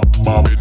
bop, bop.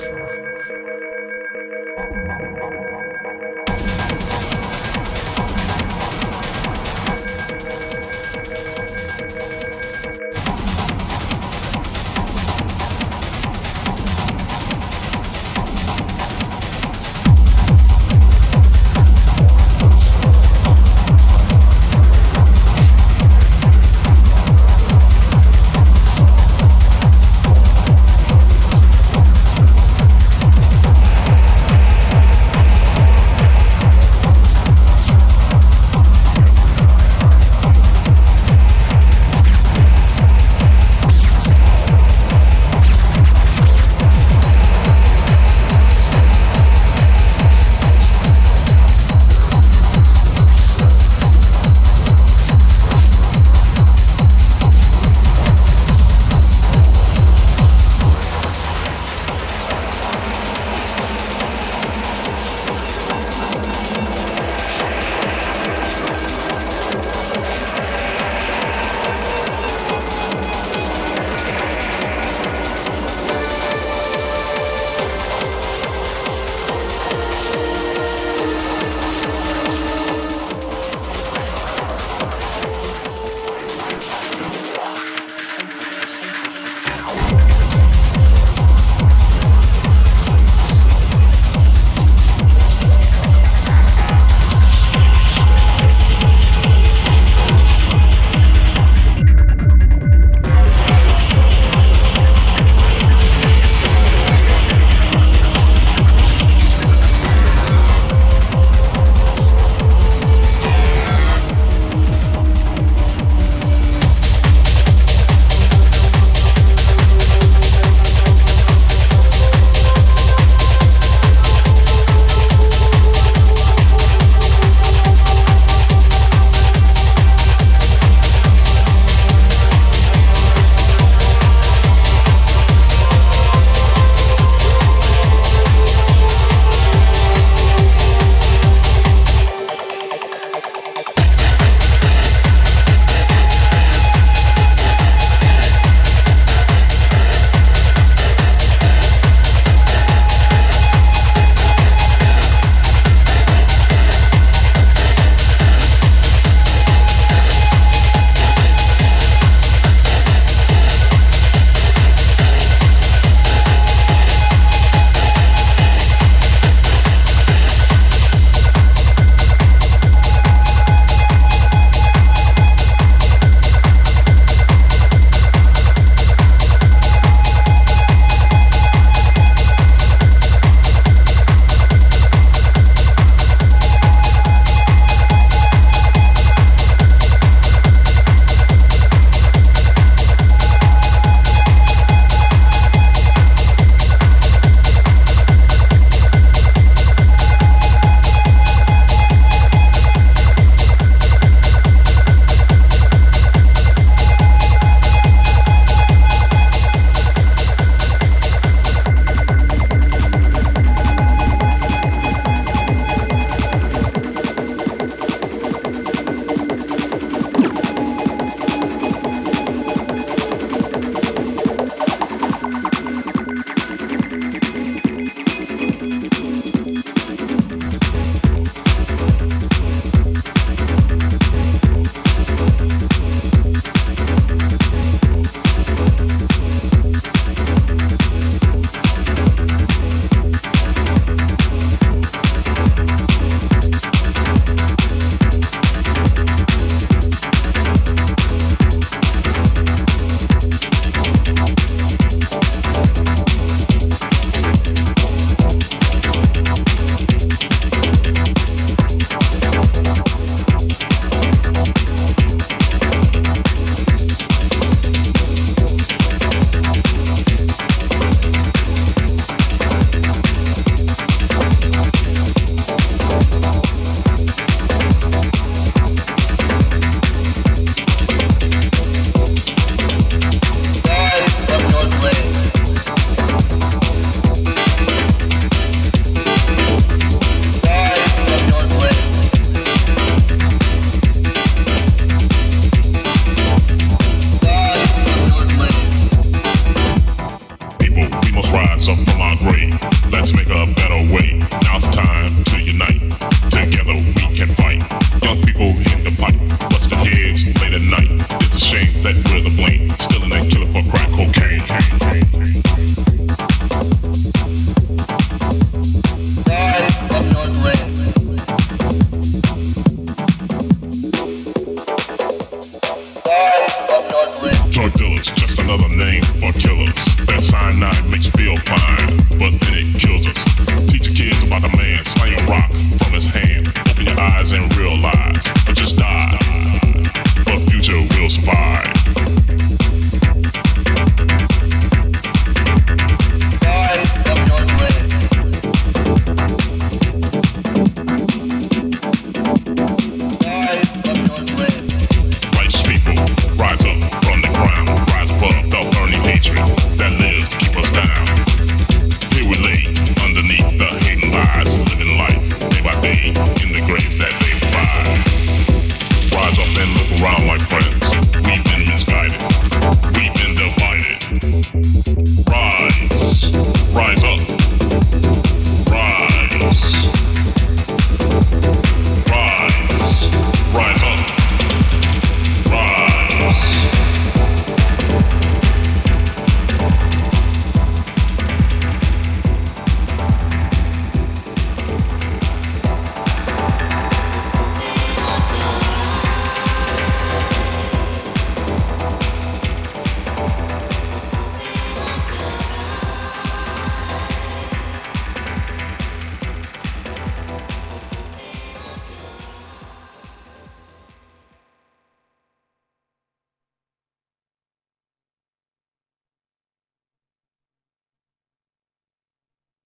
With